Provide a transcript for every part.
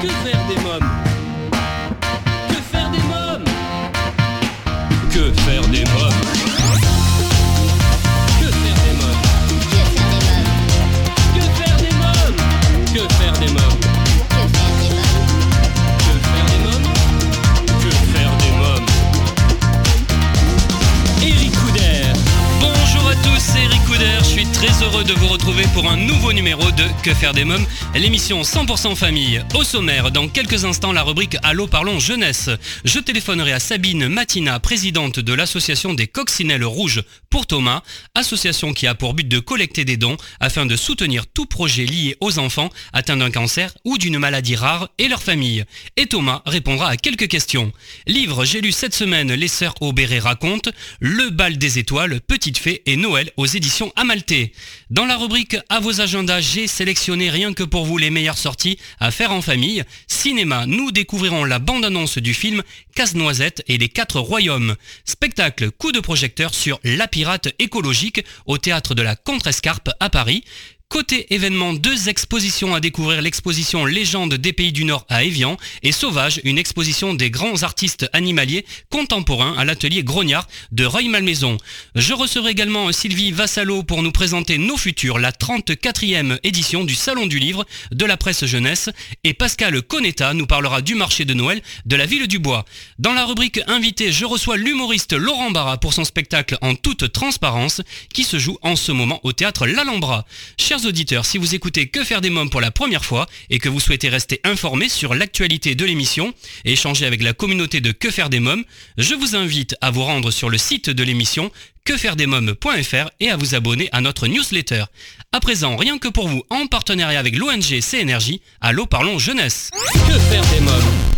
Que faire des mômes? Pour un nouveau numéro de Que faire des mômes, l'émission 100% famille. Au sommaire, dans quelques instants, la rubrique Allô parlons jeunesse. Je téléphonerai à Sabine Matina, présidente de l'association des coccinelles rouges pour Thomas, association qui a pour but de collecter des dons afin de soutenir tout projet lié aux enfants atteints d'un cancer ou d'une maladie rare et leurs familles. Et Thomas répondra à quelques questions. Livre, j'ai lu cette semaine Les Sœurs au Béret racontent, Le bal des étoiles, Petite Fée et Noël aux éditions Amalté. Dans la rubrique À vos agendas, j'ai sélectionné rien que pour vous les meilleures sorties à faire en famille. Cinéma, nous découvrirons la bande-annonce du film Casse-Noisette et les Quatre Royaumes. Spectacle, coup de projecteur sur La Pirate écologique au théâtre de la Contrescarpe à Paris. Côté événement, deux expositions à découvrir, l'exposition Légende des pays du Nord à Évian et Sauvage, une exposition des grands artistes animaliers contemporains à l'atelier Grognard de Reuil-Malmaison. Je recevrai également Sylvie Vassalo pour nous présenter Nos Futurs, la 34e édition du Salon du Livre de la presse jeunesse et Pascal Conetta nous parlera du marché de Noël de la ville du Bois. Dans la rubrique invité, je reçois l'humoriste Laurent Barra pour son spectacle en toute transparence qui se joue en ce moment au théâtre L'Alhambra. Chers auditeurs, si vous écoutez Que faire des mômes pour la première fois et que vous souhaitez rester informé sur l'actualité de l'émission et échanger avec la communauté de Que faire des mômes, je vous invite à vous rendre sur le site de l'émission quefairedesmômes.fr et à vous abonner à notre newsletter. À présent, rien que pour vous, en partenariat avec l'ONG CNRJ, Allô Parlons Jeunesse. Que faire des mômes?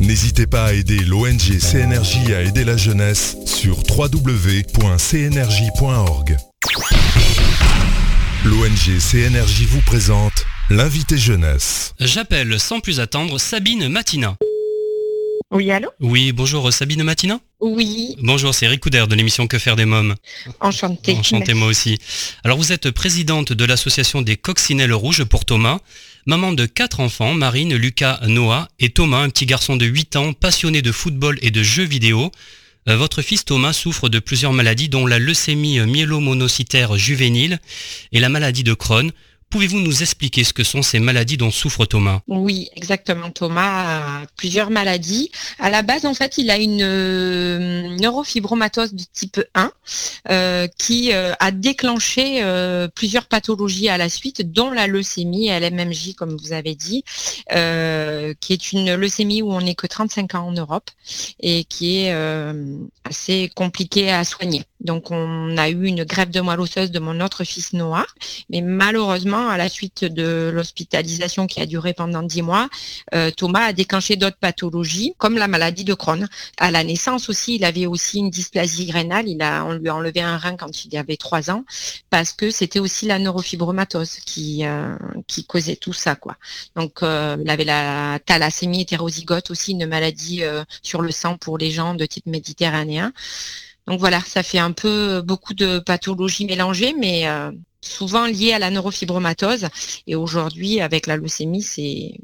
N'hésitez pas à aider l'ONG CNRJ à aider la jeunesse sur www.cnrj.org. L'ONG CNRJ vous présente l'invité jeunesse. J'appelle sans plus attendre Sabine Matina. Oui, allô? Oui, bonjour Sabine Matina. Oui, Bonjour, c'est Eric Couder de l'émission Que faire des mômes. enchantée. Enchanté moi aussi. Alors vous êtes présidente de l'association des coccinelles rouges pour Thomas, maman de quatre enfants, Marine, Lucas, Noah et Thomas, un petit garçon de 8 ans passionné de football et de jeux vidéo. Euh, votre fils Thomas souffre de plusieurs maladies dont la leucémie myélomonocytaire juvénile et la maladie de Crohn. Pouvez-vous nous expliquer ce que sont ces maladies dont souffre Thomas? Oui, exactement. Thomas a plusieurs maladies. À la base, en fait, il a une euh, neurofibromatose de type 1 euh, qui euh, a déclenché plusieurs pathologies à la suite, dont la leucémie, LMMJ, comme vous avez dit, qui est une leucémie où on n'est que 35 ans en Europe et qui est assez compliquée à soigner. Donc, on a eu une greffe de moelle osseuse de mon autre fils Noah, mais malheureusement, à la suite de l'hospitalisation qui a duré pendant 10 mois, euh, Thomas a déclenché d'autres pathologies, comme la maladie de Crohn. À la naissance aussi, il avait aussi une dysplasie rénale. On lui a enlevé un rein quand il avait 3 ans, parce que c'était aussi la neurofibromatose qui, euh, qui causait tout ça. Donc, euh, il avait la thalassémie hétérozygote aussi, une maladie sur le sang pour les gens de type méditerranéen. Donc voilà, ça fait un peu beaucoup de pathologies mélangées, mais euh, souvent liées à la neurofibromatose. Et aujourd'hui, avec la leucémie, c'est,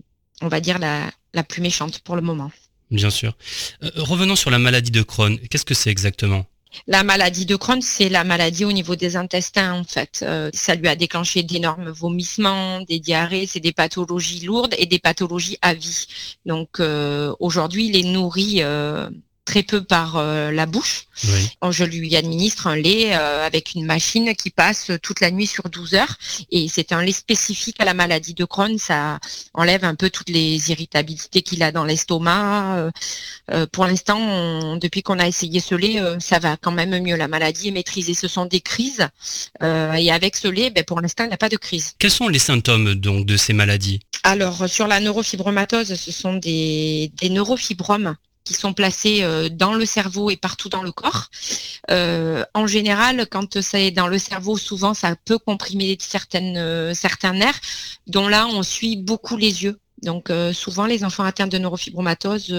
on va dire, la, la plus méchante pour le moment. Bien sûr. Euh, revenons sur la maladie de Crohn. Qu'est-ce que c'est exactement? La maladie de Crohn, c'est la maladie au niveau des intestins, en fait. Euh, ça lui a déclenché d'énormes vomissements, des diarrhées, c'est des pathologies lourdes et des pathologies à vie. Donc euh, aujourd'hui, il est nourri euh, très peu par euh, la bouche. Oui. Je lui administre un lait euh, avec une machine qui passe toute la nuit sur 12 heures. Et c'est un lait spécifique à la maladie de Crohn. Ça enlève un peu toutes les irritabilités qu'il a dans l'estomac. Euh, pour l'instant, depuis qu'on a essayé ce lait, ça va quand même mieux. La maladie est maîtrisée. Ce sont des crises. Et avec ce lait, ben, pour l'instant, il n'y a pas de crise. Quels sont les symptômes donc de ces maladies? Alors, sur la neurofibromatose, ce sont des, des neurofibromes qui sont placés dans le cerveau et partout dans le corps. en général, quand ça est dans le cerveau, souvent ça peut comprimer certaines, certains nerfs, dont là on suit beaucoup les yeux. Donc euh, souvent les enfants atteints de neurofibromatose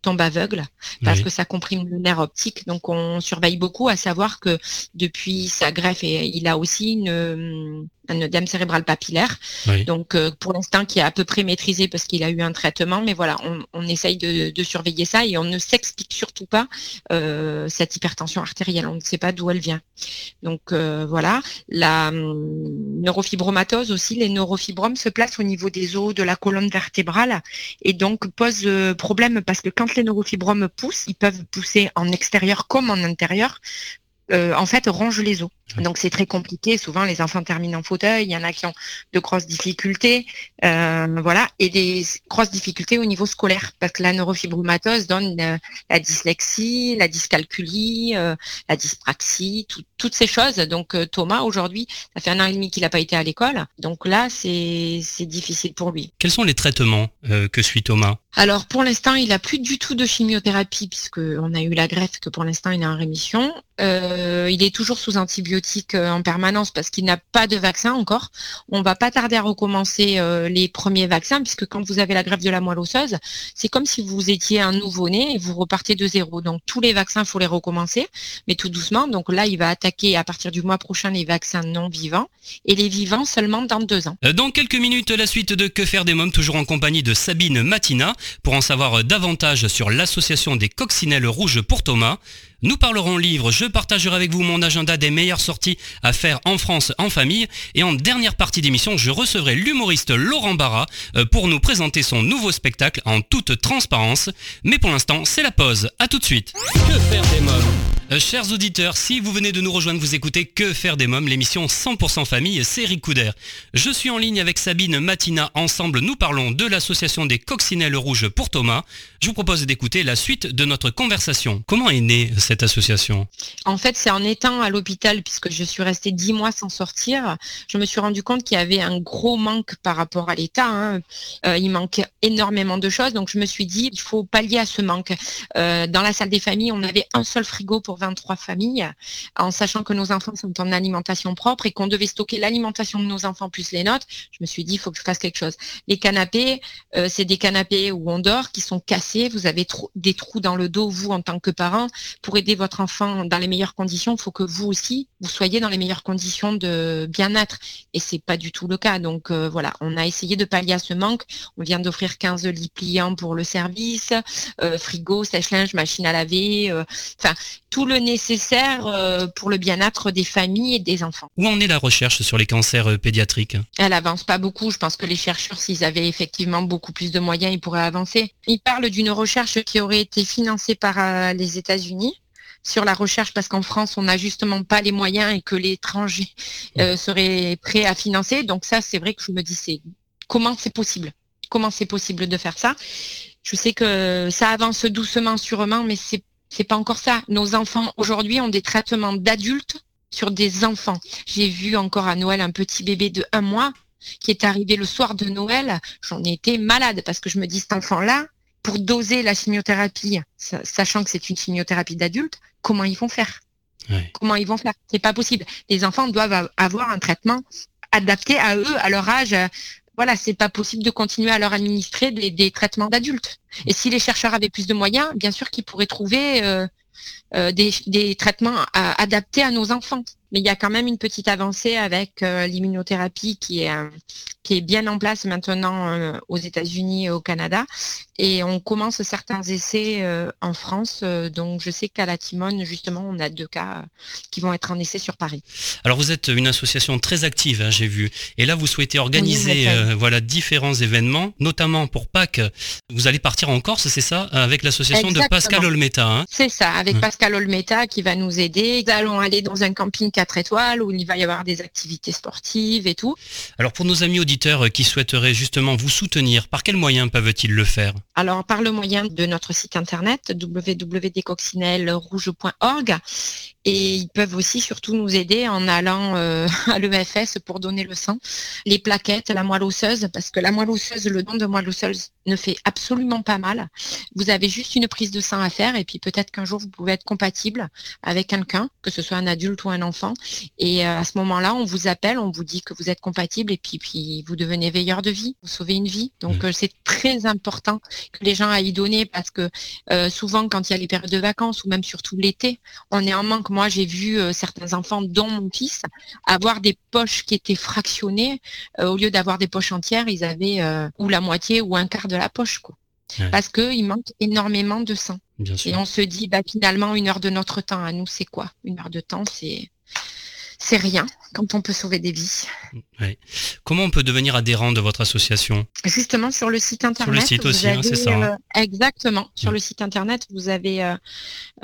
euh, tombent aveugles parce que ça comprime le nerf optique. Donc on surveille beaucoup à savoir que depuis sa greffe, il a aussi une, un œdème cérébral papillaire. Donc euh, pour l'instant qui est à peu près maîtrisé parce qu'il a eu un traitement, mais voilà, on, essaye de, surveiller ça et on ne s'explique surtout pas euh, cette hypertension artérielle. On ne sait pas d'où elle vient. Donc euh, voilà, la hum, neurofibromatose aussi, les neurofibromes se placent au niveau des os de la colonne vertébrale et donc posent problème parce que quand les neurofibromes poussent, ils peuvent pousser en extérieur comme en intérieur. en fait, rongent les os. Donc c'est très compliqué. Souvent les enfants terminent en fauteuil. Il y en a qui ont de grosses difficultés, euh, voilà, et des grosses difficultés au niveau scolaire parce que la neurofibromatose donne euh, la dyslexie, la dyscalculie, euh, la dyspraxie, toutes ces choses. Donc Thomas aujourd'hui, ça fait un an et demi qu'il n'a pas été à l'école. Donc là c'est difficile pour lui. Quels sont les traitements que suit Thomas? Alors pour l'instant il a plus du tout de chimiothérapie puisque on a eu la greffe que pour l'instant il est en rémission. il est toujours sous antibiotiques euh, en permanence parce qu'il n'a pas de vaccin encore. On va pas tarder à recommencer euh, les premiers vaccins puisque quand vous avez la greffe de la moelle osseuse, c'est comme si vous étiez un nouveau-né et vous repartez de zéro. Donc tous les vaccins, faut les recommencer, mais tout doucement. Donc là, il va attaquer à partir du mois prochain les vaccins non vivants et les vivants seulement dans deux ans. Euh, dans quelques minutes, la suite de Que faire des mômes, toujours en compagnie de Sabine Matina, pour en savoir davantage sur l'association des coccinelles rouges pour Thomas. Nous parlerons livres, je partagerai avec vous mon agenda des meilleures sorties à faire en France en famille et en dernière partie d'émission, je recevrai l'humoriste Laurent Barra euh, pour nous présenter son nouveau spectacle en toute transparence. Mais pour l'instant, c'est la pause. À tout de suite. Que faire des mômes? Euh, chers auditeurs, si vous venez de nous rejoindre, vous écoutez Que faire des mômes, l'émission 100% famille, c'est Eric Je suis en ligne avec Sabine Matina. Ensemble, nous parlons de l'association des coccinelles rouges pour Thomas. Je vous propose d'écouter la suite de notre conversation. Comment est née association En fait, c'est en étant à l'hôpital, puisque je suis restée dix mois sans sortir, je me suis rendu compte qu'il y avait un gros manque par rapport à l'État. Hein. Euh, il manquait énormément de choses, donc je me suis dit, il faut pallier à ce manque. Euh, dans la salle des familles, on avait un seul frigo pour 23 familles, en sachant que nos enfants sont en alimentation propre et qu'on devait stocker l'alimentation de nos enfants plus les nôtres. Je me suis dit, il faut que je fasse quelque chose. Les canapés, euh, c'est des canapés où on dort, qui sont cassés. Vous avez des trous dans le dos, vous, en tant que parent. Pour aider votre enfant dans les meilleures conditions, il faut que vous aussi, vous soyez dans les meilleures conditions de bien-être. Et c'est pas du tout le cas. Donc euh, voilà, on a essayé de pallier à ce manque. On vient d'offrir 15 lits pliants pour le service, euh, frigo, sèche-linge, machine à laver, enfin tout le nécessaire euh, pour le bien-être des familles et des enfants. Où en est la recherche sur les cancers euh, pédiatriques? Elle avance pas beaucoup. Je pense que les chercheurs, s'ils avaient effectivement beaucoup plus de moyens, ils pourraient avancer. Ils parlent d'une recherche qui aurait été financée par euh, les États-Unis sur la recherche parce qu'en France, on n'a justement pas les moyens et que l'étranger serait prêt à financer. Donc ça, c'est vrai que je me dis, c'est comment c'est possible? Comment c'est possible de faire ça? Je sais que ça avance doucement, sûrement, mais c'est c'est pas encore ça. Nos enfants aujourd'hui ont des traitements d'adultes sur des enfants. J'ai vu encore à Noël un petit bébé de un mois qui est arrivé le soir de Noël. J'en ai été malade parce que je me dis cet enfant-là, pour doser la chimiothérapie, sachant que c'est une chimiothérapie d'adulte, comment ils vont faire? Comment ils vont faire? C'est pas possible. Les enfants doivent avoir un traitement adapté à eux, à leur âge, voilà, c'est pas possible de continuer à leur administrer des, traitements d'adultes. Et si les chercheurs avaient plus de moyens, bien sûr qu'ils pourraient trouver euh, euh, des, traitements adaptés à nos enfants. Mais il y a quand même une petite avancée avec euh, l'immunothérapie qui est, qui est bien en place maintenant aux États-Unis et au Canada. Et on commence certains essais en France. donc je sais qu'à la Timone, justement, on a deux cas qui vont être en essai sur Paris. Alors vous êtes une association très active, hein, j'ai vu. Et là, vous souhaitez organiser voilà, différents événements, notamment pour Pâques. Vous allez partir en Corse, c'est ça Avec l'association de Pascal Olmeta. Hein c'est ça, avec Pascal jusqu'à l'Olmeta qui va nous aider. Nous allons aller dans un camping 4 étoiles où il va y avoir des activités sportives et tout. Alors pour nos amis auditeurs qui souhaiteraient justement vous soutenir, par quels moyens peuvent-ils le faire? Alors par le moyen de notre site internet www.coccinellerouge.org et ils peuvent aussi surtout nous aider en allant euh, à l'EFS pour donner le sang, les plaquettes, la moelle osseuse, parce que la moelle osseuse, le don de moelle osseuse ne fait absolument pas mal. Vous avez juste une prise de sang à faire et puis peut-être qu'un jour vous pouvez être compatible avec quelqu'un, que ce soit un adulte ou un enfant. Et euh, à ce moment-là, on vous appelle, on vous dit que vous êtes compatible et puis, puis vous devenez veilleur de vie, vous sauvez une vie. Donc mmh. euh, c'est très important que les gens aillent donner parce que souvent quand il y a les périodes de vacances ou même surtout l'été, on est en manque moi, j'ai vu euh, certains enfants, dont mon fils, avoir des poches qui étaient fractionnées. Euh, au lieu d'avoir des poches entières, ils avaient euh, ou la moitié ou un quart de la poche. Quoi. Parce qu'il manque énormément de sang. Et on se dit, bah, finalement, une heure de notre temps à nous, c'est quoi? Une heure de temps, c'est c'est rien quand on peut sauver des vies. Comment on peut devenir adhérent de votre association? Justement sur le site internet. Sur le site aussi, hein, c'est ça. Hein. Euh, exactement. Sur le site internet, vous avez euh,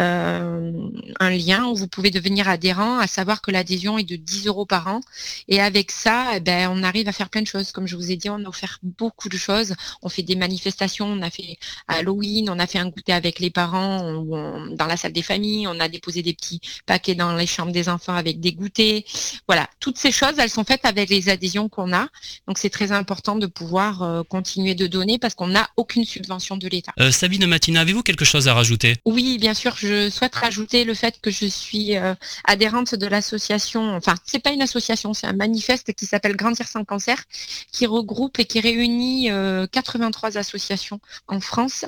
euh, un lien où vous pouvez devenir adhérent, à savoir que l'adhésion est de 10 euros par an. Et avec ça, eh ben, on arrive à faire plein de choses. Comme je vous ai dit, on a offert beaucoup de choses. On fait des manifestations, on a fait Halloween, on a fait un goûter avec les parents dans la salle des familles, on a déposé des petits paquets dans les chambres des enfants avec des goûters voilà, toutes ces choses, elles sont faites avec les adhésions qu'on a. Donc c'est très important de pouvoir euh, continuer de donner parce qu'on n'a aucune subvention de l'État. Euh, Sabine Matina, avez-vous quelque chose à rajouter? Oui, bien sûr. Je souhaite rajouter le fait que je suis euh, adhérente de l'association. Enfin, c'est pas une association, c'est un manifeste qui s'appelle Grandir sans cancer, qui regroupe et qui réunit 83 associations en France.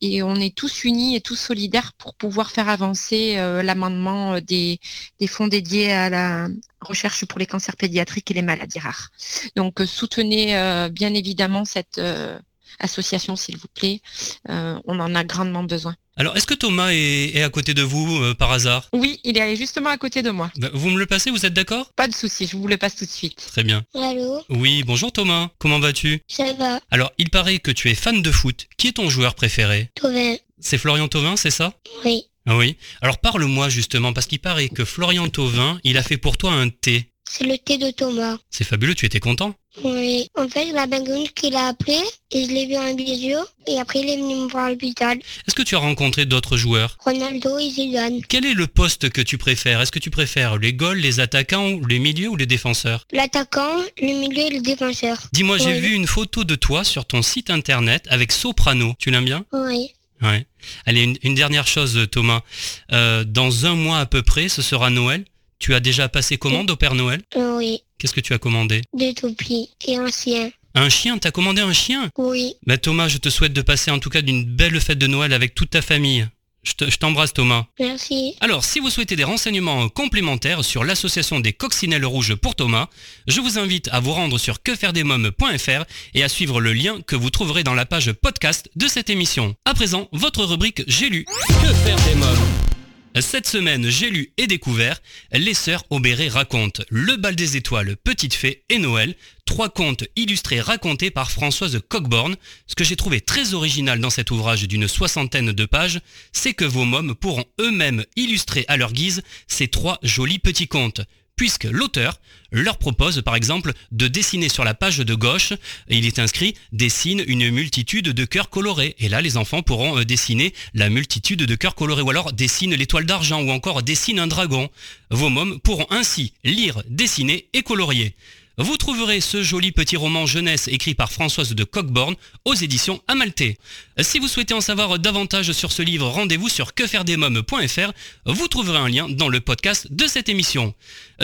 Et on est tous unis et tous solidaires pour pouvoir faire avancer l'amendement des, des fonds dédiés à la recherche pour les cancers pédiatriques et les maladies rares. Donc euh, soutenez euh, bien évidemment cette euh, association, s'il vous plaît. on en a grandement besoin. Alors, est-ce que Thomas est, à côté de vous par hasard? Oui, il est justement à côté de moi. Bah, vous me le passez, vous êtes d'accord? Pas de souci, je vous le passe tout de suite. Très bien. Allô? Oui, bonjour Thomas. Comment vas-tu? Ça va. Alors, il paraît que tu es fan de foot. Qui est ton joueur préféré? Tovin. C'est Florian Thauvin, c'est ça? Oui. Ah oui. Alors parle-moi justement, parce qu'il paraît que Florian Thauvin, il a fait pour toi un thé. C'est le thé de Thomas. C'est fabuleux, tu étais content Oui. En fait, la baguette qu'il a appelé, et je l'ai vu en visio, et après il est venu me voir à l'hôpital. Est-ce que tu as rencontré d'autres joueurs? Ronaldo et Zidane. Quel est le poste que tu préfères? Est-ce que tu préfères les goals, les attaquants, les milieux ou les défenseurs? L'attaquant, le milieu et le défenseur. Dis-moi, j'ai vu une photo de toi sur ton site internet avec Soprano. Tu l'aimes bien? Oui. Ouais. Allez, une, dernière chose, Thomas. Euh, dans un mois à peu près, ce sera Noël. Tu as déjà passé commande au Père Noël? Oui. Qu'est-ce que tu as commandé? Des toupies et un chien. Un chien? T'as commandé un chien? Oui. Bah Thomas, je te souhaite de passer en tout cas d'une belle fête de Noël avec toute ta famille. Je t'embrasse Thomas. Merci. Alors, si vous souhaitez des renseignements complémentaires sur l'association des coccinelles rouges pour Thomas, je vous invite à vous rendre sur quefairedesmoms.fr et à suivre le lien que vous trouverez dans la page podcast de cette émission. À présent, votre rubrique J'ai lu. Que faire des mômes? Cette semaine, j'ai lu et découvert Les Sœurs Aubéré racontent Le bal des étoiles, Petite Fée et Noël, trois contes illustrés racontés par Françoise Cockborn. Ce que j'ai trouvé très original dans cet ouvrage d'une soixantaine de pages, c'est que vos mômes pourront eux-mêmes illustrer à leur guise ces trois jolis petits contes puisque l'auteur leur propose par exemple de dessiner sur la page de gauche, il est inscrit dessine une multitude de cœurs colorés. Et là les enfants pourront euh, dessiner la multitude de cœurs colorés ou alors dessine l'étoile d'argent ou encore dessine un dragon. Vos mômes pourront ainsi lire, dessiner et colorier. Vous trouverez ce joli petit roman jeunesse écrit par Françoise de Cockborn aux éditions Amalté. Si vous souhaitez en savoir davantage sur ce livre, rendez-vous sur quefairedesmoms.fr. Vous trouverez un lien dans le podcast de cette émission.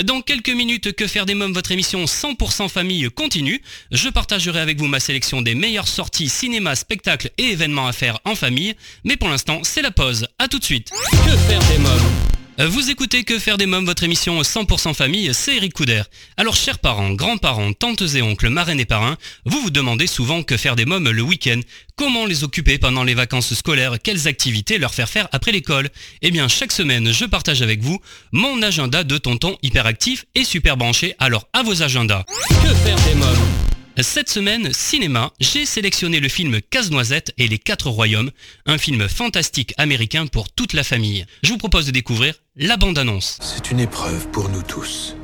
Dans quelques minutes, Que faire des mômes, votre émission 100% famille continue. Je partagerai avec vous ma sélection des meilleures sorties cinéma, spectacles et événements à faire en famille. Mais pour l'instant, c'est la pause. A tout de suite. Que faire des mômes vous écoutez Que faire des mômes, votre émission 100% famille, c'est Eric Couder. Alors chers parents, grands-parents, tantes et oncles, marraines et parrains, vous vous demandez souvent que faire des mômes le week-end, comment les occuper pendant les vacances scolaires, quelles activités leur faire faire après l'école? Eh bien chaque semaine, je partage avec vous mon agenda de tonton hyperactif et super branché, alors à vos agendas. Que faire des mômes? Cette semaine, cinéma, j'ai sélectionné le film Casse-Noisette et les Quatre Royaumes, un film fantastique américain pour toute la famille. Je vous propose de découvrir la bande-annonce. C'est une épreuve pour nous tous.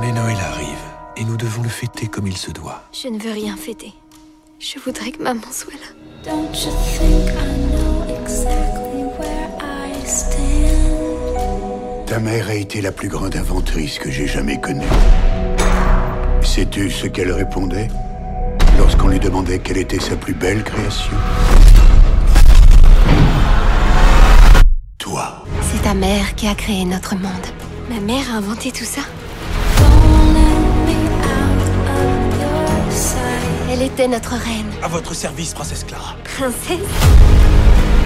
Mais Noël arrive et nous devons le fêter comme il se doit. Je ne veux rien fêter. Je voudrais que maman soit là. Don't you think I know exactly where I stand? Ta mère a été la plus grande inventrice que j'ai jamais connue. Sais-tu ce qu'elle répondait lorsqu'on lui demandait quelle était sa plus belle création? Toi. C'est ta mère qui a créé notre monde. Ma mère a inventé tout ça. Elle était notre reine. À votre service, princesse Clara. Princesse?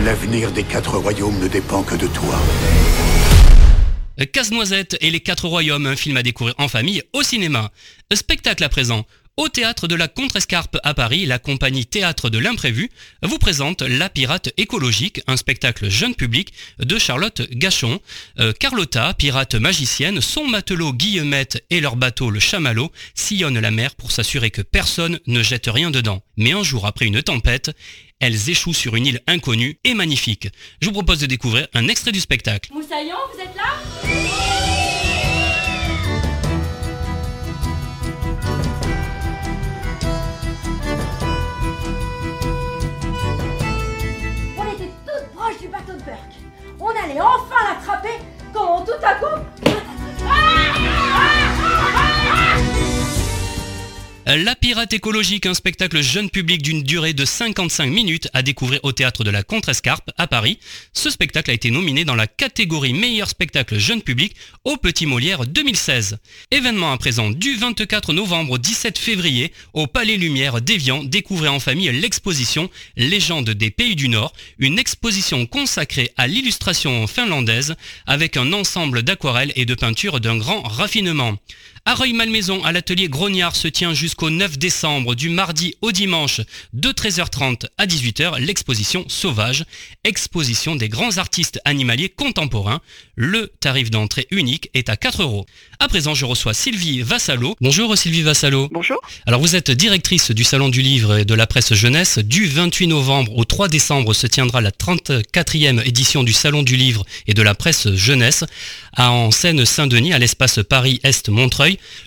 L'avenir des quatre royaumes ne dépend que de toi. Casse-Noisette et les Quatre Royaumes, un film à découvrir en famille au cinéma. Spectacle à présent. Au théâtre de la Contrescarpe à Paris, la compagnie Théâtre de l'Imprévu vous présente La Pirate écologique, un spectacle jeune public de Charlotte Gachon. Euh, Carlotta, pirate magicienne, son matelot Guillemette et leur bateau le Chamallow sillonnent la mer pour s'assurer que personne ne jette rien dedans. Mais un jour après une tempête, elles échouent sur une île inconnue et magnifique. Je vous propose de découvrir un extrait du spectacle. Moussaillon, vous êtes là? On allait enfin l'attraper quand tout à coup... La Pirate écologique, un spectacle jeune public d'une durée de 55 minutes à découvrir au théâtre de la Contrescarpe à Paris. Ce spectacle a été nominé dans la catégorie meilleur spectacle jeune public au Petit Molière 2016. Événement à présent du 24 novembre au 17 février au Palais Lumière d'Évian, découvrez en famille l'exposition Légende des pays du Nord, une exposition consacrée à l'illustration finlandaise avec un ensemble d'aquarelles et de peintures d'un grand raffinement. À Reuil-Malmaison, à l'atelier Grognard, se tient jusqu'au 9 décembre, du mardi au dimanche, de 13h30 à 18h, l'exposition Sauvage, exposition des grands artistes animaliers contemporains. Le tarif d'entrée unique est à 4 euros. À présent, je reçois Sylvie Vassalo. Bonjour Sylvie Vassalo. Bonjour. Alors vous êtes directrice du Salon du Livre et de la Presse Jeunesse. Du 28 novembre au 3 décembre se tiendra la 34e édition du Salon du Livre et de la Presse Jeunesse à en Seine-Saint-Denis à l'espace Paris-Est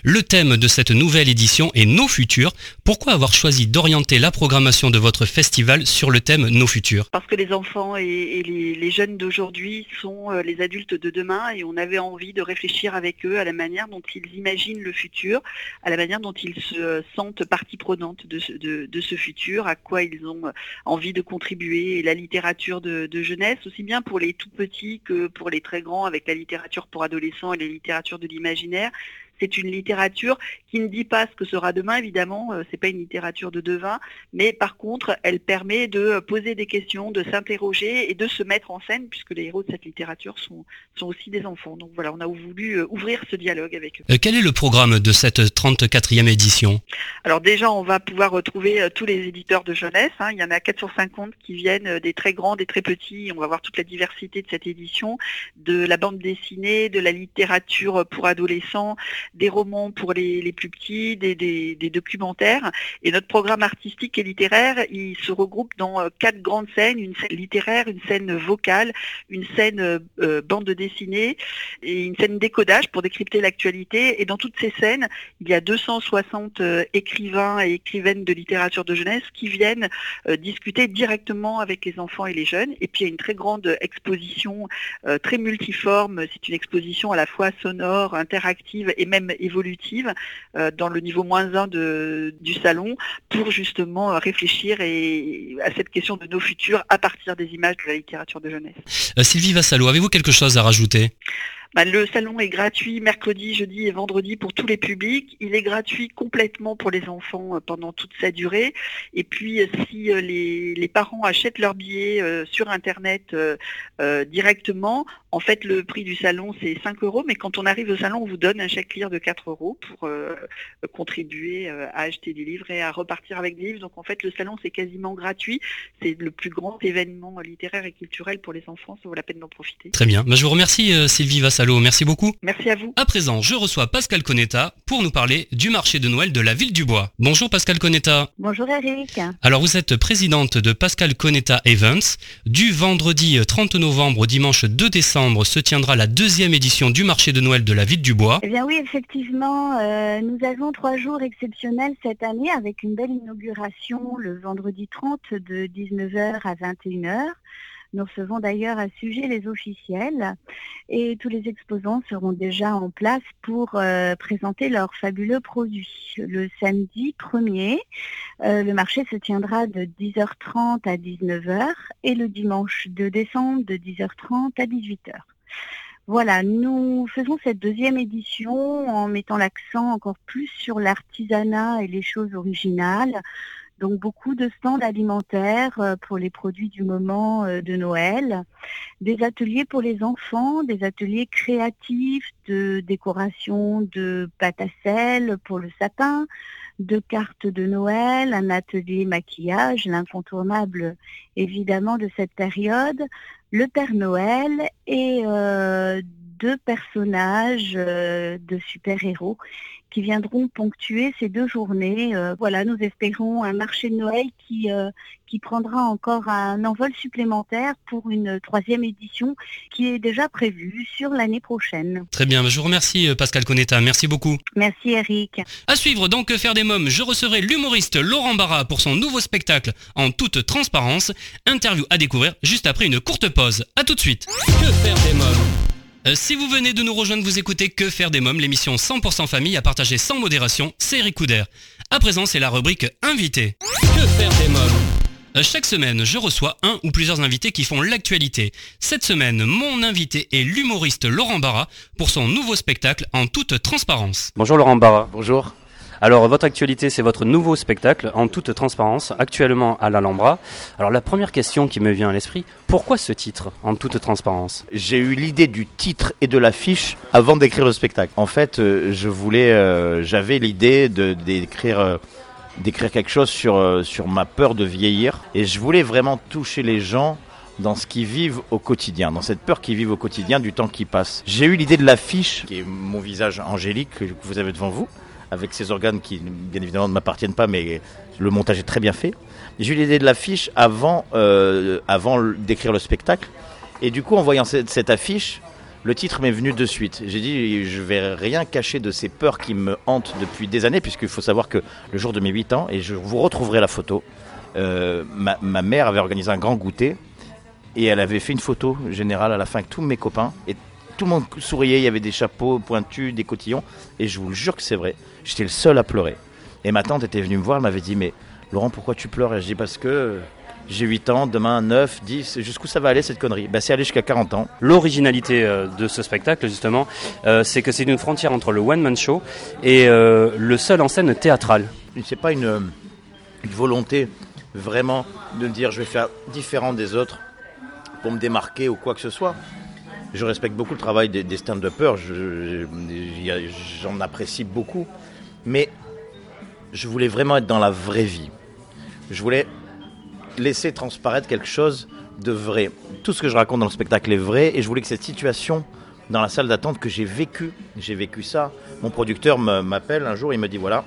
Le thème de cette nouvelle édition est Nos futurs. Pourquoi avoir choisi d'orienter la programmation de votre festival sur le thème Nos futurs? Parce que les enfants et, les, les jeunes d'aujourd'hui sont euh, les adultes de demain et on avait envie de réfléchir avec eux à la manière dont ils imaginent le futur, à la manière dont ils se sentent partie prenante de ce, futur, à quoi ils ont envie de contribuer. Et la littérature de, jeunesse, aussi bien pour les tout petits que pour les très grands, avec la littérature pour adolescents et la littérature de l'imaginaire, c'est une littérature qui ne dit pas ce que sera demain, évidemment, euh, c'est pas une littérature de devin, mais par contre, elle permet de poser des questions, de s'interroger et de se mettre en scène, puisque les héros de cette littérature sont, sont aussi des enfants. Donc voilà, on a voulu euh, ouvrir ce dialogue avec eux. Euh, Quel est le programme de cette 34e édition? Alors déjà, on va pouvoir retrouver euh, tous les éditeurs de jeunesse. hein. Il y en a 450 qui viennent euh, des très grands, des très petits. On va voir toute la diversité de cette édition, de la bande dessinée, de la littérature pour adolescents, des romans pour les, plus petits, des, documentaires. Et notre programme artistique et littéraire, il se regroupe dans euh, quatre grandes scènes, une scène littéraire, une scène vocale, une scène euh, euh, bande dessinée et une scène décodage pour décrypter l'actualité. Et dans toutes ces scènes, il y a 260 euh, écrivains et écrivaines de littérature de jeunesse qui viennent discuter directement avec les enfants et les jeunes. Et puis il y a une très grande exposition très multiforme. C'est une exposition à la fois sonore, interactive et même évolutive euh, dans le niveau moins 1 de, du salon pour justement euh, réfléchir et, à cette question de nos futurs à partir des images de la littérature de jeunesse. Euh, Sylvie Vassalo, avez-vous quelque chose à rajouter? Bah, le salon est gratuit mercredi, jeudi et vendredi pour tous les publics. Il est gratuit complètement pour les enfants euh, pendant toute sa durée. Et puis, euh, si euh, les, parents achètent leur billet euh, sur Internet directement, en fait, le prix du salon, c'est 5 euros. Mais quand on arrive au salon, on vous donne un chèque clear de 4 euros pour contribuer à acheter des livres et à repartir avec des livres. Donc, en fait, le salon, c'est quasiment gratuit. C'est le plus grand événement littéraire et culturel pour les enfants. Ça vaut la peine d'en profiter. Très bien. Ben, je vous remercie Sylvie Vassalo Salo, merci beaucoup. Merci à vous. À présent, je reçois Pascal Conetta pour nous parler du marché de Noël de la ville du Bois. Bonjour Pascal Conetta. Bonjour Eric. Alors vous êtes présidente de Pascal Conetta Events. Du vendredi 30 novembre au dimanche 2 décembre se tiendra la deuxième édition du marché de Noël de la ville du Bois. Eh bien oui, effectivement, euh, nous avons trois jours exceptionnels cette année avec une belle inauguration le vendredi 30 de 19h à 21h. Nous recevons d'ailleurs à sujet les officiels et tous les exposants seront déjà en place pour euh, présenter leurs fabuleux produits. Le samedi 1er, euh, le marché se tiendra de 10h30 à 19h et le dimanche 2 décembre de 10h30 à 18h. Voilà, nous faisons cette deuxième édition en mettant l'accent encore plus sur l'artisanat et les choses originales. Donc beaucoup de stands alimentaires euh, pour les produits du moment euh, de Noël, des ateliers pour les enfants, des ateliers créatifs de décoration de pâte à sel pour le sapin, de cartes de Noël, un atelier maquillage, l'incontournable évidemment de cette période, le Père Noël et euh, deux personnages de super-héros qui viendront ponctuer ces deux journées. Euh, voilà, nous espérons un marché de Noël qui, euh, qui prendra encore un envol supplémentaire pour une troisième édition qui est déjà prévue sur l'année prochaine. Très bien, je vous remercie euh, Pascal Conetta, merci beaucoup. Merci Eric. À suivre donc Que faire des mômes, je recevrai l'humoriste Laurent Barra pour son nouveau spectacle en toute transparence. Interview à découvrir juste après une courte pause. A tout de suite. Que faire des mômes? Euh, si vous venez de nous rejoindre, vous écoutez Que faire des mômes, l'émission 100% famille à partager sans modération, c'est Eric Couder. À présent, c'est la rubrique Invité. Que faire des mômes Euh, chaque semaine, je reçois un ou plusieurs invités qui font l'actualité. Cette semaine, mon invité est l'humoriste Laurent Barra pour son nouveau spectacle en toute transparence. Bonjour Laurent Barra. Bonjour. Alors votre actualité, c'est votre nouveau spectacle en toute transparence, actuellement à l'Alhambra. Alors la première question qui me vient à l'esprit, pourquoi ce titre en toute transparence? J'ai eu l'idée du titre et de l'affiche avant d'écrire le spectacle. En fait, euh, je voulais, euh, j'avais l'idée d'écrire euh, d'écrire quelque chose sur sur ma peur de vieillir et je voulais vraiment toucher les gens dans ce qu'ils vivent au quotidien, dans cette peur qu'ils vivent au quotidien du temps qui passe. J'ai eu l'idée de l'affiche, qui est mon visage angélique que vous avez devant vous, avec ces organes qui bien évidemment ne m'appartiennent pas, mais le montage est très bien fait. J'ai eu l'idée de l'affiche avant, euh, avant d'écrire le spectacle, et du coup en voyant cette, affiche, le titre m'est venu de suite. J'ai dit, je vais rien cacher de ces peurs qui me hantent depuis des années, puisqu'il faut savoir que le jour de mes 8 ans, et je vous retrouverai la photo, euh, ma, mère avait organisé un grand goûter, et elle avait fait une photo générale à la fin avec tous mes copains, tout le monde souriait, il y avait des chapeaux pointus, des cotillons, et je vous jure que c'est vrai, j'étais le seul à pleurer. Et ma tante était venue me voir, elle m'avait dit, mais Laurent, pourquoi tu pleures? Et je dis, parce que j'ai 8 ans, demain 9, 10, jusqu'où ça va aller cette connerie? Bah c'est aller jusqu'à 40 ans. L'originalité euh, de ce spectacle, justement, euh, c'est que c'est une frontière entre le one-man show et euh, le seul en scène théâtral. C'est pas une, une volonté vraiment de me dire je vais faire différent des autres pour me démarquer ou quoi que ce soit. Je respecte beaucoup le travail des, stand-uppers, je- je- j'en apprécie beaucoup, mais je voulais vraiment être dans la vraie vie. Je voulais laisser transparaître quelque chose de vrai. Tout ce que je raconte dans le spectacle est vrai et je voulais que cette situation dans la salle d'attente que j'ai vécue, j'ai vécu ça. Mon producteur m'appelle un jour, il me dit voilà,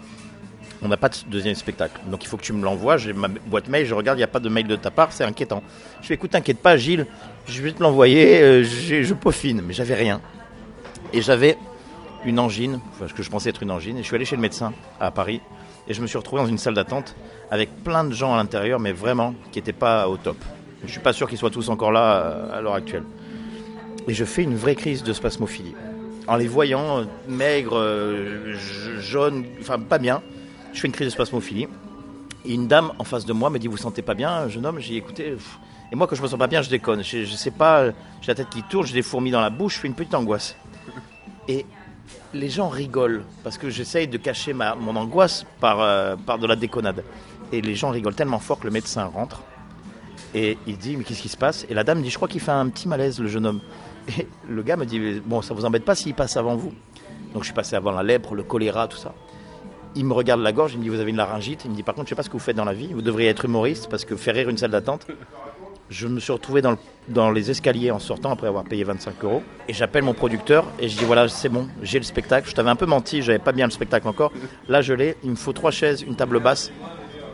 on n'a pas de deuxième spectacle. Donc il faut que tu me l'envoies. J'ai ma boîte mail, je regarde, il n'y a pas de mail de ta part, c'est inquiétant. Je fais écoute, t'inquiète pas, Gilles, je vais te l'envoyer, euh, je peaufine. Mais j'avais rien. Et j'avais une angine, enfin, que je pensais être une angine. Et je suis allé chez le médecin à Paris. Et je me suis retrouvé dans une salle d'attente avec plein de gens à l'intérieur, mais vraiment qui n'étaient pas au top. Je suis pas sûr qu'ils soient tous encore là euh, à l'heure actuelle. Et je fais une vraie crise de spasmophilie. En les voyant euh, maigres, jaunes, enfin pas bien, je fais une crise de spasmophilie. Et une dame en face de moi me dit Vous sentez pas bien, jeune homme? J'ai pff. Et moi, quand je me sens pas bien, je déconne. Je, je sais pas, j'ai la tête qui tourne, j'ai des fourmis dans la bouche, je fais une petite angoisse. Et les gens rigolent parce que j'essaye de cacher ma, mon angoisse par, euh, par de la déconnade. Et les gens rigolent tellement fort que le médecin rentre et il dit Mais qu'est-ce qui se passe? Et la dame dit Je crois qu'il fait un petit malaise, le jeune homme. Et le gars me dit Bon, ça vous embête pas s'il passe avant vous? Donc je suis passé avant la lèpre, le choléra, tout ça. Il me regarde la gorge, il me dit Vous avez une laryngite Il me dit Par contre, je sais pas ce que vous faites dans la vie, vous devriez être humoriste parce que faire rire une salle d'attente. Je me suis retrouvé dans, le- dans les escaliers en sortant après avoir payé 25 euros. Et j'appelle mon producteur et je dis voilà, c'est bon, j'ai le spectacle. Je t'avais un peu menti, j'avais pas bien le spectacle encore. Là, je l'ai. Il me faut trois chaises, une table basse,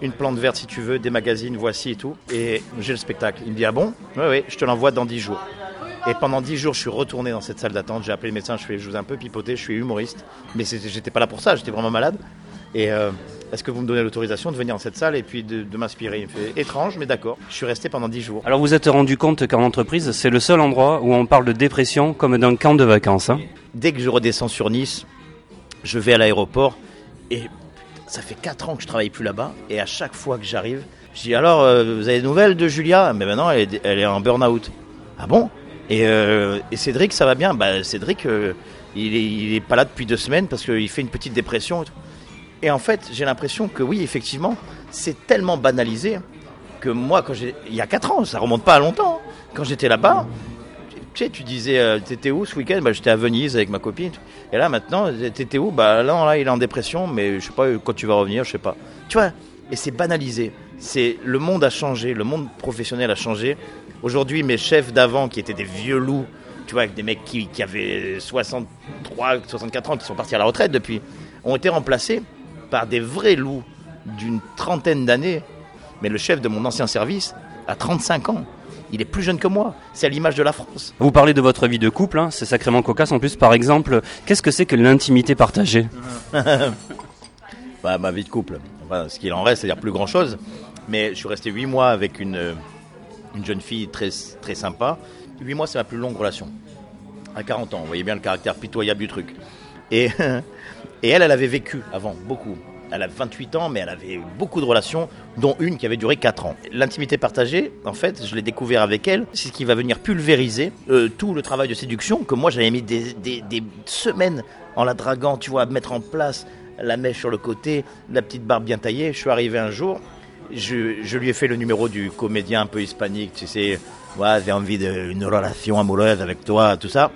une plante verte si tu veux, des magazines, voici et tout. Et j'ai le spectacle. Il me dit ah bon? Oui, oui, je te l'envoie dans 10 jours. Et pendant 10 jours, je suis retourné dans cette salle d'attente. J'ai appelé le médecin, je, fais, je vous ai un peu pipoté, je suis humoriste. Mais j'étais pas là pour ça, j'étais vraiment malade. Et euh, est-ce que vous me donnez l'autorisation de venir dans cette salle et puis de, de m'inspirer? Il me fait étrange, mais d'accord. Je suis resté pendant 10 jours. Alors vous êtes rendu compte qu'en entreprise, c'est le seul endroit où on parle de dépression comme d'un camp de vacances. hein? Dès que je redescends sur Nice, je vais à l'aéroport et ça fait 4 ans que je travaille plus là-bas. Et à chaque fois que j'arrive, je dis alors, euh, vous avez des nouvelles de Julia? Mais maintenant, elle est, elle est en burn-out. Ah bon? Et, euh, et Cédric, ça va bien? Bah Cédric, euh, il, est, il est pas là depuis deux semaines parce qu'il fait une petite dépression. Et, tout. Et en fait, j'ai l'impression que oui, effectivement, c'est tellement banalisé que moi, quand il y a 4 ans, ça remonte pas à longtemps. hein. Quand j'étais là-bas, tu sais, tu disais, euh, t'étais où ce week-end? Bah, J'étais à Venise avec ma copine. Et là, maintenant, t'étais où? Bah là, là, il est en dépression, mais je sais pas quand tu vas revenir, je sais pas. Tu vois, et c'est banalisé. C'est le monde a changé, le monde professionnel a changé. Aujourd'hui, mes chefs d'avant, qui étaient des vieux loups, tu vois, avec des mecs qui avaient 63, 64 ans, qui sont partis à la retraite depuis, ont été remplacés par des vrais loups d'une trentaine d'années. Mais le chef de mon ancien service a 35 ans. Il est plus jeune que moi. C'est à l'image de la France. Vous parlez de votre vie de couple, hein, c'est sacrément cocasse. En plus, par exemple, qu'est-ce que c'est que l'intimité partagée Bah, ma vie de couple, enfin, ce qu'il en reste, c'est-à-dire plus grand-chose. Mais je suis resté 8 mois avec une, euh, une jeune fille très, très sympa. 8 mois, c'est ma plus longue relation. À 40 ans, vous voyez bien le caractère pitoyable du truc. Et, et elle, elle avait vécu avant, beaucoup. Elle a 28 ans, mais elle avait beaucoup de relations, dont une qui avait duré 4 ans. L'intimité partagée, en fait, je l'ai découvert avec elle. C'est ce qui va venir pulvériser euh, tout le travail de séduction que moi j'avais mis des, semaines en la draguant, tu vois, à mettre en place la mèche sur le côté, la petite barbe bien taillée. Je suis arrivé un jour, je, je lui ai fait le numéro du comédien un peu hispanique, tu sais, ouais, j'ai envie d'une relation amoureuse avec toi, tout ça.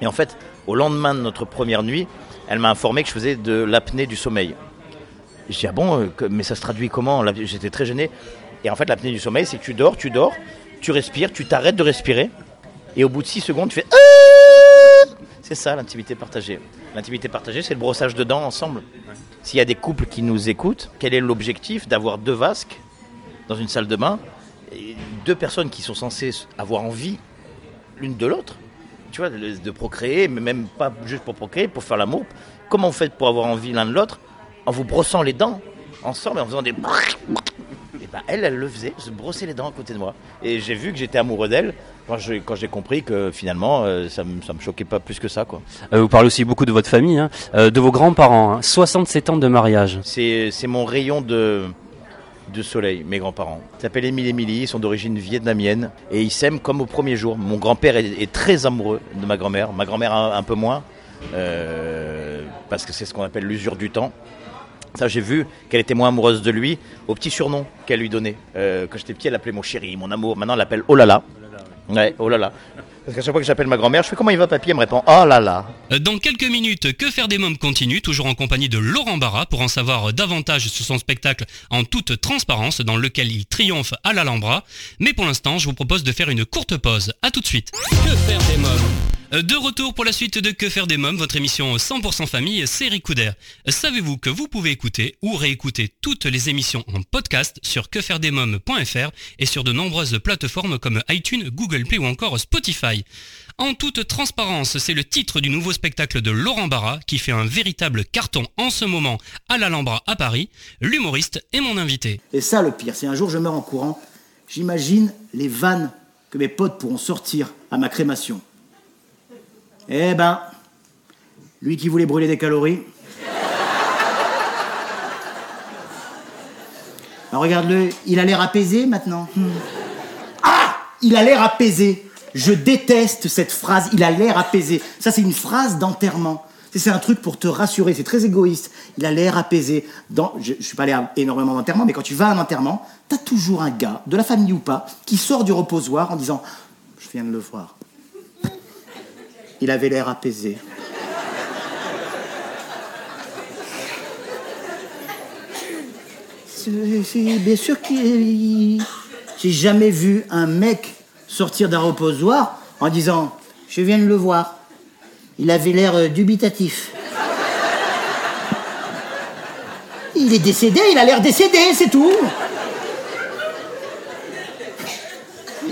Et en fait, au lendemain de notre première nuit, elle m'a informé que je faisais de l'apnée du sommeil. Je dis, ah bon, euh, mais ça se traduit comment J'étais très gêné. Et en fait, l'apnée du sommeil, c'est que tu dors, tu dors, tu respires, tu t'arrêtes de respirer, et au bout de 6 secondes, tu fais Ah C'est ça l'intimité partagée. L'intimité partagée, c'est le brossage de dents ensemble. S'il y a des couples qui nous écoutent, quel est l'objectif d'avoir deux vasques dans une salle de bain? Et Deux personnes qui sont censées avoir envie l'une de l'autre? Tu vois, de, procréer, mais même pas juste pour procréer, pour faire l'amour. Comment vous faites pour avoir envie l'un de l'autre En vous brossant les dents ensemble et en faisant des. Et ben elle, elle le faisait, se brosser les dents à côté de moi. Et j'ai vu que j'étais amoureux d'elle quand j'ai quand compris que finalement euh, ça me ça me choquait pas plus que ça quoi. Euh, Vous parlez aussi beaucoup de votre famille, hein, euh, de vos grands-parents. hein, 67 ans de mariage. C'est mon rayon de de soleil, mes grands-parents. Ils s'appellent Émile et Émilie, ils sont d'origine vietnamienne et ils s'aiment comme au premier jour. Mon grand-père est, est très amoureux de ma grand-mère, ma grand-mère un, un peu moins, euh, parce que c'est ce qu'on appelle l'usure du temps. Ça, j'ai vu qu'elle était moins amoureuse de lui au petit surnom qu'elle lui donnait. Euh, quand j'étais petit, elle appelait mon chéri, mon amour. Maintenant, elle l'appelle Oh là là. Ouais, oh là là. Parce qu'à chaque fois que j'appelle ma grand-mère, je fais comment il va, papy? Elle me répond Oh là là. Dans quelques minutes, Que faire des mômes continue, toujours en compagnie de Laurent Barra pour en savoir davantage sur son spectacle en toute transparence dans lequel il triomphe à l'Alhambra. Mais pour l'instant, je vous propose de faire une courte pause. À tout de suite. Que faire des mômes? Euh, de retour pour la suite de Que faire des mômes, votre émission 100% famille, c'est Ricoudère. Savez-vous que vous pouvez écouter ou réécouter toutes les émissions en podcast sur quefairedesmômes.fr et sur de nombreuses plateformes comme iTunes, Google Play ou encore Spotify? En toute transparence, c'est le titre du nouveau spectacle de Laurent Barra qui fait un véritable carton en ce moment à l'Alhambra à Paris. L'humoriste est mon invité. Et ça, le pire, si un jour je meurs en courant, j'imagine les vannes que mes potes pourront sortir à ma crémation. Eh ben, lui qui voulait brûler des calories. Alors regarde-le, il a l'air apaisé maintenant. Hmm. Ah Il a l'air apaisé. Je déteste cette phrase, il a l'air apaisé. Ça, c'est une phrase d'enterrement. C'est- un truc pour te rassurer, c'est très égoïste. Il a l'air apaisé. Je, je suis pas allé énormément d'enterrements, mais quand tu vas à un enterrement, t'as toujours un gars, de la famille ou pas, qui sort du reposoir en disant Je viens de le voir. Il avait l'air apaisé. C'est bien sûr qu'il J'ai jamais vu un mec sortir d'un reposoir en disant Je viens de le voir. Il avait l'air euh, dubitatif. Il est décédé, il a l'air décédé, c'est tout.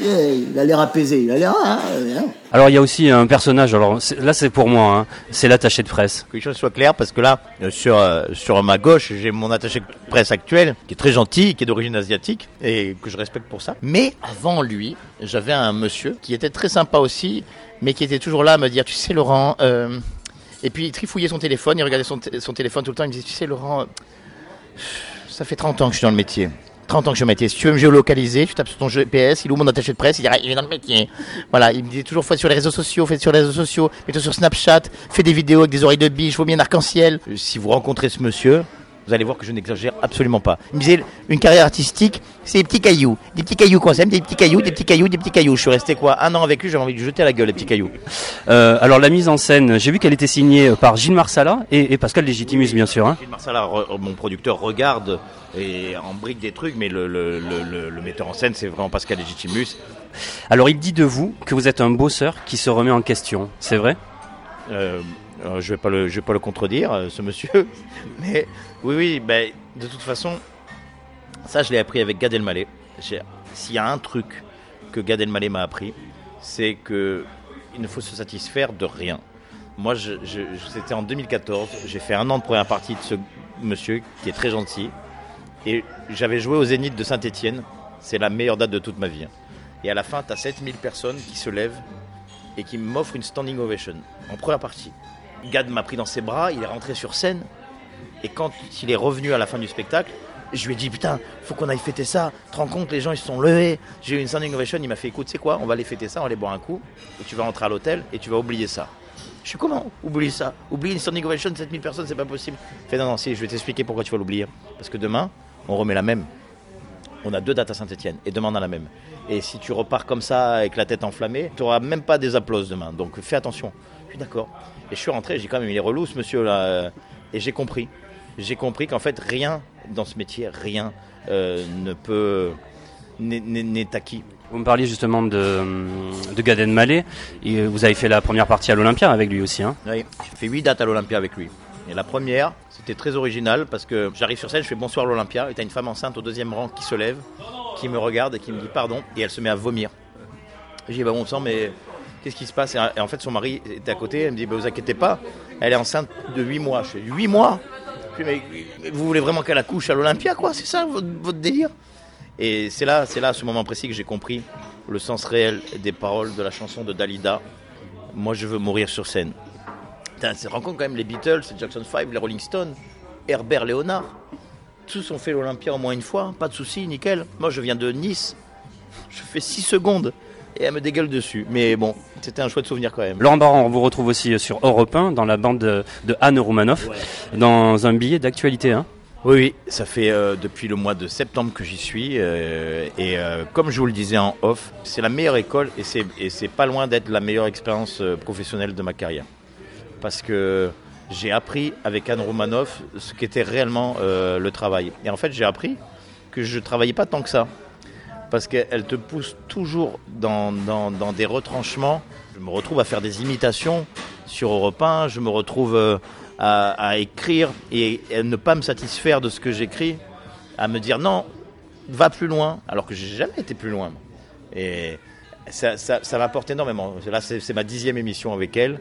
Il a l'air apaisé, il a l'air. hein, hein. Alors il y a aussi un personnage, alors c'est- là c'est pour moi, hein, c'est l'attaché de presse. Que les choses soient claires, parce que là, euh, sur, euh, sur ma gauche, j'ai mon attaché de presse actuel, qui est très gentil, qui est d'origine asiatique, et que je respecte pour ça. Mais avant lui, j'avais un monsieur qui était très sympa aussi, mais qui était toujours là à me dire, tu sais Laurent, euh... et puis il trifouillait son téléphone, il regardait son, t- son téléphone tout le temps, il me disait, tu sais Laurent, ça fait 30 ans que je suis dans le métier. 30 ans que je métier. Si tu veux me géolocaliser, tu tapes sur ton GPS, il ouvre mon attaché de presse, il dit, Ah, il est dans le métier. Voilà, il me disait toujours, fais sur les réseaux sociaux, fais sur les réseaux sociaux, mets-toi sur Snapchat, fais des vidéos avec des oreilles de biche, vaut bien un arc-en-ciel. Si vous rencontrez ce monsieur, vous allez voir que je n'exagère absolument pas. Il me disait, une carrière artistique, c'est des petits cailloux. Des petits cailloux qu'on s'aime, des petits cailloux, des petits cailloux, des petits cailloux. Je suis resté quoi Un an avec lui, j'avais envie de lui jeter à la gueule, les petits cailloux. Euh, alors la mise en scène, j'ai vu qu'elle était signée par Gilles Marsala et, et Pascal Légitimus bien sûr. Hein. Gilles Marsala, re- mon producteur, regarde et en brique des trucs, mais le, le- le- le- le metteur en scène, c'est vraiment Pascal Legitimus. Alors il dit de vous que vous êtes un bosseur qui se remet en question, c'est vrai? Euh, euh, je vais pas le, je vais pas le contredire, euh, ce monsieur. Mais oui, oui, ben, de toute façon, ça, je l'ai appris avec Gad Elmaleh. S'il y a un truc que Gad Elmaleh m'a appris, c'est que il ne faut se satisfaire de rien. Moi, c'était en 2014. J'ai fait un an de première partie de ce monsieur qui est très gentil. Et j'avais joué au Zénith de Saint-Etienne. C'est la meilleure date de toute ma vie. hein. Et à la fin, tu as 7000 personnes qui se lèvent et qui m'offrent une standing ovation en première partie. Gad m'a pris dans ses bras, il est rentré sur scène. Et quand il est revenu à la fin du spectacle, je lui ai dit Putain, faut qu'on aille fêter ça. Tu te rends compte, les gens ils se sont levés. J'ai eu une standing ovation. Il m'a fait Écoute, c'est quoi On va aller fêter ça, on va aller boire un coup. Et tu vas rentrer à l'hôtel et tu vas oublier ça. Je suis comment Oublier ça? Oublier une standing ovation de 7000 personnes, c'est pas possible. Il fait Non, non, si, je vais t'expliquer pourquoi tu vas l'oublier. Parce que demain, on remet la même. On a deux dates à Saint-Etienne et demain on a la même. Et si tu repars comme ça avec la tête enflammée, tu n'auras même pas des applauses demain. Donc fais attention. Je suis d'accord. Et je suis rentré, j'ai quand même, il est relou ce monsieur là. Et j'ai compris. J'ai compris qu'en fait rien dans ce métier, rien euh, ne peut. n'est- acquis. Vous me parliez justement de, de Gad Elmaleh et vous avez fait la première partie à l'Olympia avec lui aussi. Hein. Oui, j'ai fait 8 dates à l'Olympia avec lui. Et la première, c'était très original parce que j'arrive sur scène, je fais bonsoir l'Olympia et t'as une femme enceinte au deuxième rang qui se lève, qui me regarde et qui me dit pardon et elle se met à vomir. J'ai dit bah bon sang mais qu'est-ce qui se passe et, en fait son mari était à côté, elle me dit bah vous inquiétez pas, elle est enceinte de 8 mois. Je fais 8 mois Je mais, vous voulez vraiment qu'elle accouche à l'Olympia quoi C'est ça votre, délire Et c'est là, c'est là à ce moment précis que j'ai compris le sens réel des paroles de la chanson de Dalida. Moi je veux mourir sur scène. Putain, rends compte quand même, les Beatles, les Jackson 5, les Rolling Stones, Herbert Léonard, tous ont fait l'Olympia au moins une fois, pas de souci, nickel. Moi, je viens de Nice, je fais 6 secondes et elle me dégueule dessus. Mais bon, c'était un chouette souvenir quand même. Laurent Barra, on vous retrouve aussi sur Europe 1 dans la bande de, de Anne Roumanoff dans un billet d'actualité. Hein. Oui, oui, ça fait euh, depuis le mois de septembre que j'y suis. euh, et euh, comme je vous le disais en off, c'est la meilleure école et c'est, pas loin d'être la meilleure expérience euh, professionnelle de ma carrière. Parce que j'ai appris avec Anne Romanoff ce qu'était réellement euh, le travail. Et en fait, j'ai appris que je travaillais pas tant que ça. Parce qu'elle te pousse toujours dans, des retranchements. Je me retrouve à faire des imitations sur Europe 1, je me retrouve euh, à, écrire et, et ne pas me satisfaire de ce que j'écris, à me dire non, va plus loin, alors que j'ai jamais été plus loin. Et ça, ça, m'apporte énormément. Là, c'est ma dixième émission avec elle.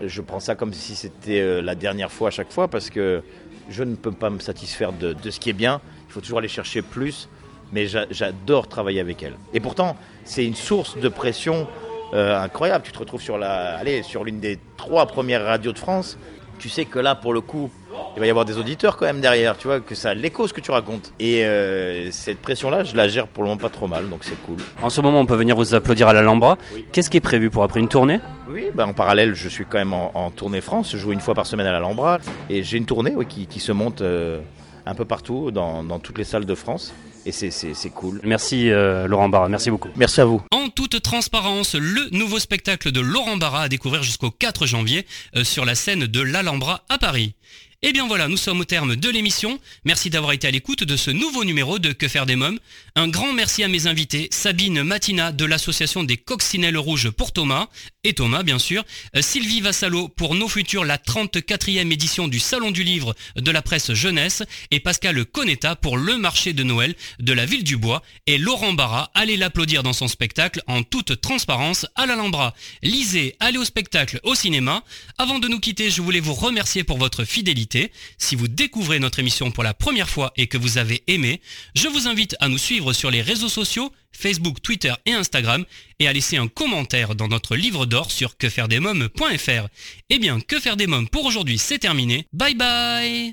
Je prends ça comme si c'était euh, la dernière fois à chaque fois parce que je ne peux pas me satisfaire de ce qui est bien. Il faut toujours aller chercher plus. Mais j'a- j'adore travailler avec elle. Et pourtant, c'est une source de pression euh, incroyable. Tu te retrouves sur la, allez, sur l'une des trois premières radios de France. Tu sais que là, pour le coup, il va y avoir des auditeurs quand même derrière. Tu vois que ça l'écho ce que tu racontes. Et euh, cette pression-là, je la gère pour le moment pas trop mal, donc c'est cool. En ce moment, on peut venir vous applaudir à l'Alhambra. Qu'est-ce qui est prévu pour après une tournée? Oui, bah, en parallèle, je suis quand même en, en tournée France. Je joue une fois par semaine à l'Alhambra. Et j'ai une tournée oui, qui, qui se monte euh, un peu partout, dans, dans toutes les salles de France. Et c'est- cool. Merci euh, Laurent Barra, merci beaucoup. Merci à vous. En toute transparence, le nouveau spectacle de Laurent Barra à découvrir jusqu'au 4 janvier euh, sur la scène de l'Alhambra à Paris. Eh bien voilà, nous sommes au terme de l'émission. Merci d'avoir été à l'écoute de ce nouveau numéro de Que faire des mômes. Un grand merci à mes invités, Sabine Matina de l'association des Coccinelles Rouges pour Thomas, et Thomas bien sûr, euh, Sylvie Vassalo pour Nos Futurs, la 34e édition du Salon du Livre de la presse jeunesse, et Pascal Conetta pour le marché de Noël de la ville du Bois, et Laurent Barra, allez l'applaudir dans son spectacle en toute transparence à l'Alhambra. Lisez, allez au spectacle, au cinéma. Avant de nous quitter, je voulais vous remercier pour votre fidélité. Si vous découvrez notre émission pour la première fois et que vous avez aimé, je vous invite à nous suivre sur les réseaux sociaux, Facebook, Twitter et Instagram, et à laisser un commentaire dans notre livre d'or sur quefairedesmoms.fr. Eh bien, Que faire des mômes pour aujourd'hui, c'est terminé. Bye bye